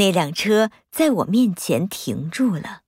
那辆车在我面前停住了。